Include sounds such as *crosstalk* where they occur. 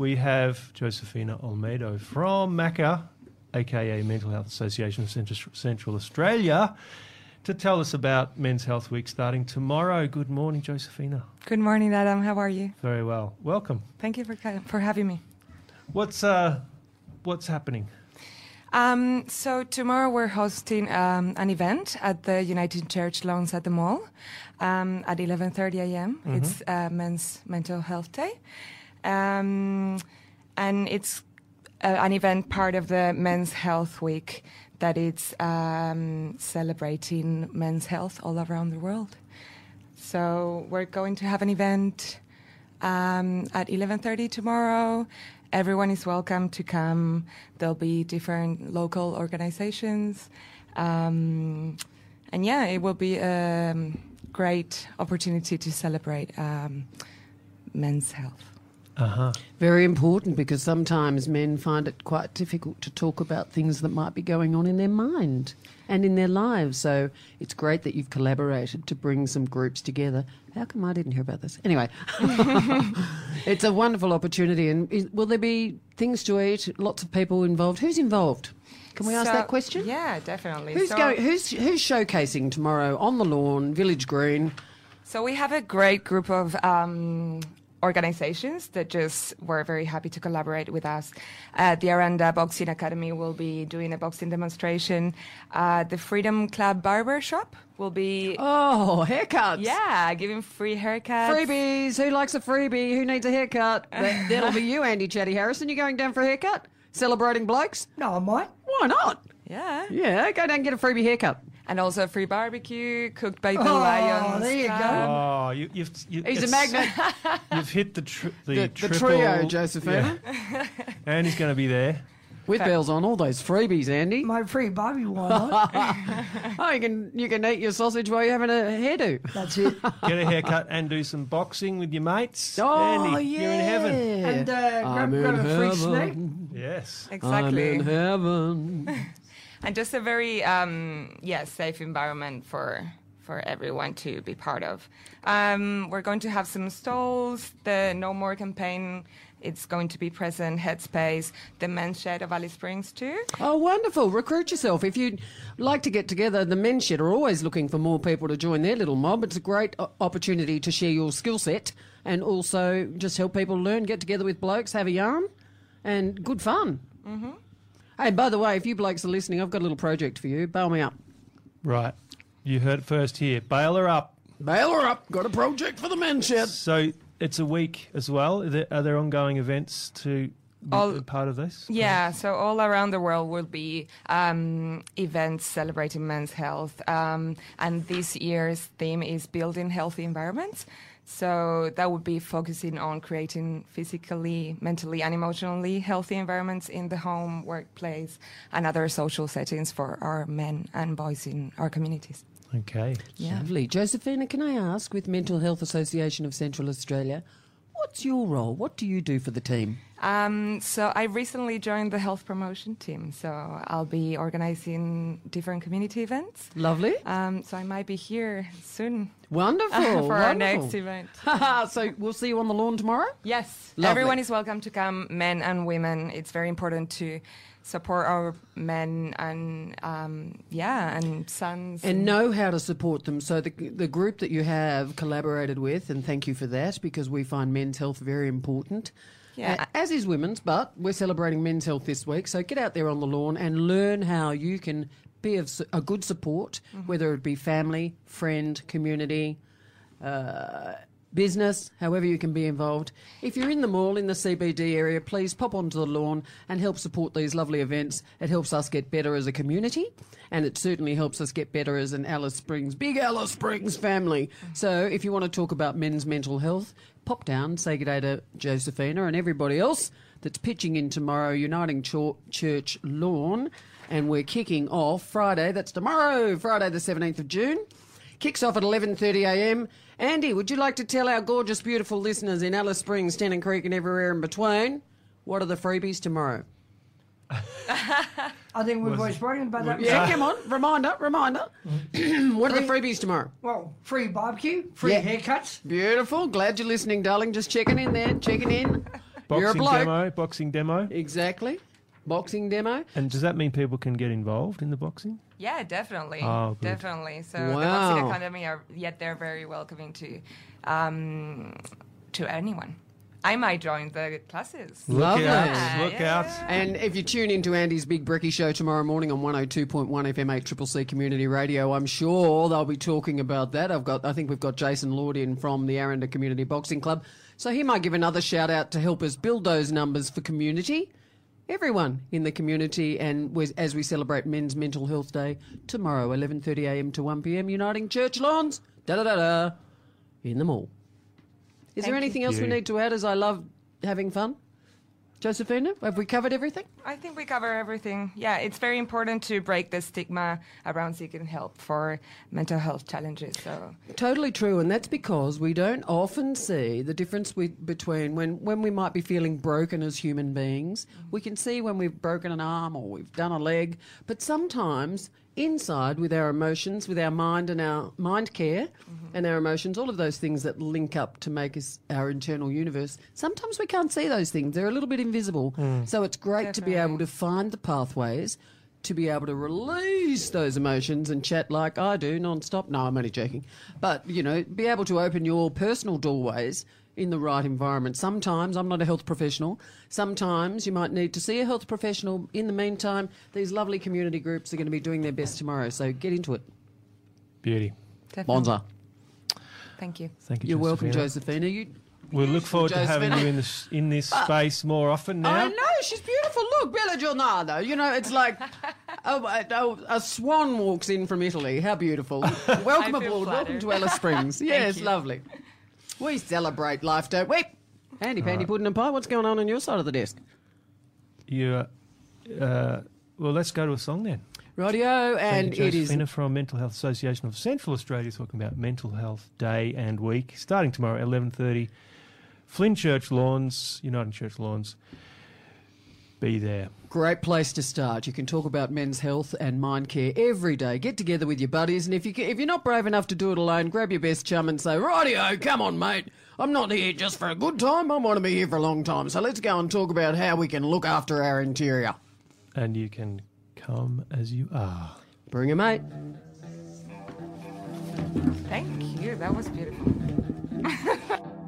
we have Josephina Olmedo from MACA, aka Mental Health Association of Central, Australia, to tell us about Men's Health Week starting tomorrow. Good morning, Josephina. Good morning, Adam. How are you? Very well. Welcome. Thank you for for having me. What's uh, what's happening? Um, so tomorrow we're hosting um, an event at the United Church Lawns at the Mall um, at 11:30 a.m. Mm-hmm. It's uh, Men's Mental Health Day, um, and it's uh, an event part of the Men's Health Week that it's um, celebrating men's health all around the world. So we're going to have an event um, at 11:30 tomorrow. Everyone is welcome to come. There'll be different local organizations, um, and yeah, it will be a great opportunity to celebrate um, men's health. Uh huh. Very important because sometimes men find it quite difficult to talk about things that might be going on in their mind and in their lives. So it's great that you've collaborated to bring some groups together. How come I didn't hear about this? Anyway, *laughs* it's a wonderful opportunity. And is, will there be things to eat? Lots of people involved. Who's involved? Can we ask So- that question? Yeah, definitely. Who's So- going? Who's who's showcasing tomorrow on the lawn, Village Green? So we have a great group of um, organizations that just were very happy to collaborate with us. Uh, the Arrernte Boxing Academy will be doing a boxing demonstration. Uh, the Freedom Club Barber Shop will be, Oh, haircuts! yeah, giving free haircuts. Freebies. Who likes a freebie? Who needs a haircut? *laughs* That, that'll be you, Andy Chatty Harrison. You going down for a haircut? Celebrating blokes? No, I might. Why not? Yeah. Yeah, go down and get a freebie haircut. And also free barbecue cooked by the Oh, Lions. there you go. Oh, you, you've you, He's a magnet. *laughs* You've hit the tr- the, The, the trio, Josephina. Yeah. *laughs* and he's going to be there. With bells on, all those freebies, Andy. My free Bobby, *laughs* why not? Oh, you can you can eat your sausage while you're having a hairdo. That's it. Get a haircut and do some boxing with your mates. Oh, Andy, yeah. you're in heaven. And uh, grab, grab in a free snack. Yes. Exactly. I'm in heaven. And just a very um, yeah safe environment for for everyone to be part of. Um, we're going to have some stalls. The No More campaign. It's going to be present. Headspace, the Men's Shed of Alice Springs too. Oh, wonderful. Recruit yourself. If you'd like to get together, the men's shed are always looking for more people to join their little mob. It's a great opportunity to share your skill set and also just help people learn, get together with blokes, have a yarn, and good fun. Mm-hmm. Hey, by the way, if you blokes are listening, I've got a little project for you. Bail me up. Right. You heard it first here. Bail her up. Bail her up. Got a project for the men's shed. So it's a week as well. Are there, are there ongoing events to be All- part of this? Yeah, so all around the world will be um, events celebrating men's health. Um, and this year's theme is building healthy environments. So that would be focusing on creating physically, mentally, and emotionally healthy environments in the home, workplace, and other social settings for our men and boys in our communities. Okay. Yeah. Lovely. Josephina, can I ask, with Mental Health Association of Central Australia, what's your role? What do you do for the team? Um, so I recently joined the health promotion team. So I'll be organizing different community events. Lovely. Um, so I might be here soon Wonderful. *laughs* for our next event. *laughs* so we'll see you on the lawn tomorrow? Yes, Lovely. everyone is welcome to come, men and women. It's very important to support our men and um, yeah, and sons. And know how to support them. So the, the group that you have collaborated with, and thank you for that, because we find men's health very important. Yeah. As is women's, but we're celebrating men's health this week. So get out there on the lawn and learn how you can be of a good support, whether it be family, friend, community, uh, business, however you can be involved. If you're in the mall in the CBD area, please pop onto the lawn and help support these lovely events. It helps us get better as a community, and it certainly helps us get better as an Alice Springs, big Alice Springs family. So if you want to talk about men's mental health, pop down, say good day to Josephina and everybody else that's pitching in tomorrow, Uniting Church Lawn, and we're kicking off Friday. That's tomorrow, Friday the 17th of June. Kicks off at 11.30am. Andy, would you like to tell our gorgeous, beautiful listeners in Alice Springs, Tennant Creek and everywhere in between, what are the freebies tomorrow? *laughs* I think we've already spoken about that. Yeah, come on. Reminder, reminder. *clears throat* what are the freebies tomorrow? Well, free barbecue, free Yeah. haircuts. Beautiful. Glad you're listening, darling. Just checking in there, checking in. boxing You're a bloke. demo, boxing demo. Exactly. Boxing demo. And does that mean people can get involved in the boxing? Yeah, definitely, Oh, good. definitely. So the Boxing Academy are yet they're very welcoming to um, to anyone. I might join the classes. Look Lovely. out! Look Yeah. out! And if you tune into Andy's Big Brekky Show tomorrow morning on 102.1 FM 8 Triple C Community Radio, I'm sure they'll be talking about that. I've got, I think we've got Jason Lord in from the Arrernte Community Boxing Club. So he might give another shout out to help us build those numbers for community. Everyone in the community, and as we celebrate Men's Mental Health Day tomorrow, 11:30 a.m. to 1 p.m. Uniting Church Lawns, da da da da, in the mall. Is there Thank you. anything else we need to add? As I love having fun, Josephina, have we covered everything? I think we cover everything. Yeah, it's very important to break the stigma around seeking help for mental health challenges. So Totally true, and that's because we don't often see the difference we, between when, when we might be feeling broken as human beings. Mm-hmm. We can see when we've broken an arm or we've done a leg, but sometimes inside with our emotions, with our mind and our mind care mm-hmm. and our emotions, all of those things that link up to make us our internal universe, sometimes we can't see those things. They're a little bit invisible. Hmm. So it's great to be able to find the pathways to be able to release those emotions and chat like I do non-stop. No, I'm only joking. But, you know, be able to open your personal doorways in the right environment. Sometimes, I'm not a health professional, sometimes you might need to see a health professional. In the meantime, these lovely community groups are going to be doing their best tomorrow, so get into it. Beauty. definitely. Bonza. Thank you. Thank you. You're welcome, Josephina. Josephina. You, We look forward to having you in this in this space more often now. I know she's beautiful. Look, Bella Giornado. You know, it's like a, a, a swan walks in from Italy. How beautiful! *laughs* Welcome I feel aboard. Welcome to Alice Springs. *laughs* yes, you. lovely. We celebrate life, don't we? Handy pandy pudding and pie. What's going on on your side of the desk? You, uh, well, let's go to a song then. Radio, and Thank you, it is Josephina from Mental Health Association of Central Australia talking about Mental Health Day and Week starting tomorrow, at eleven thirty. Flynn Church Lawns, United Church Lawns. Be there. Great place to start. You can talk about men's health and mind care every day. Get together with your buddies, and if you ca- if you're not brave enough to do it alone, grab your best chum and say, "Rightio, come on, mate. I'm not here just for a good time. I want to be here for a long time. So let's go and talk about how we can look after our interior." And you can come as you are. Bring a mate. Thank you. That was beautiful. *laughs*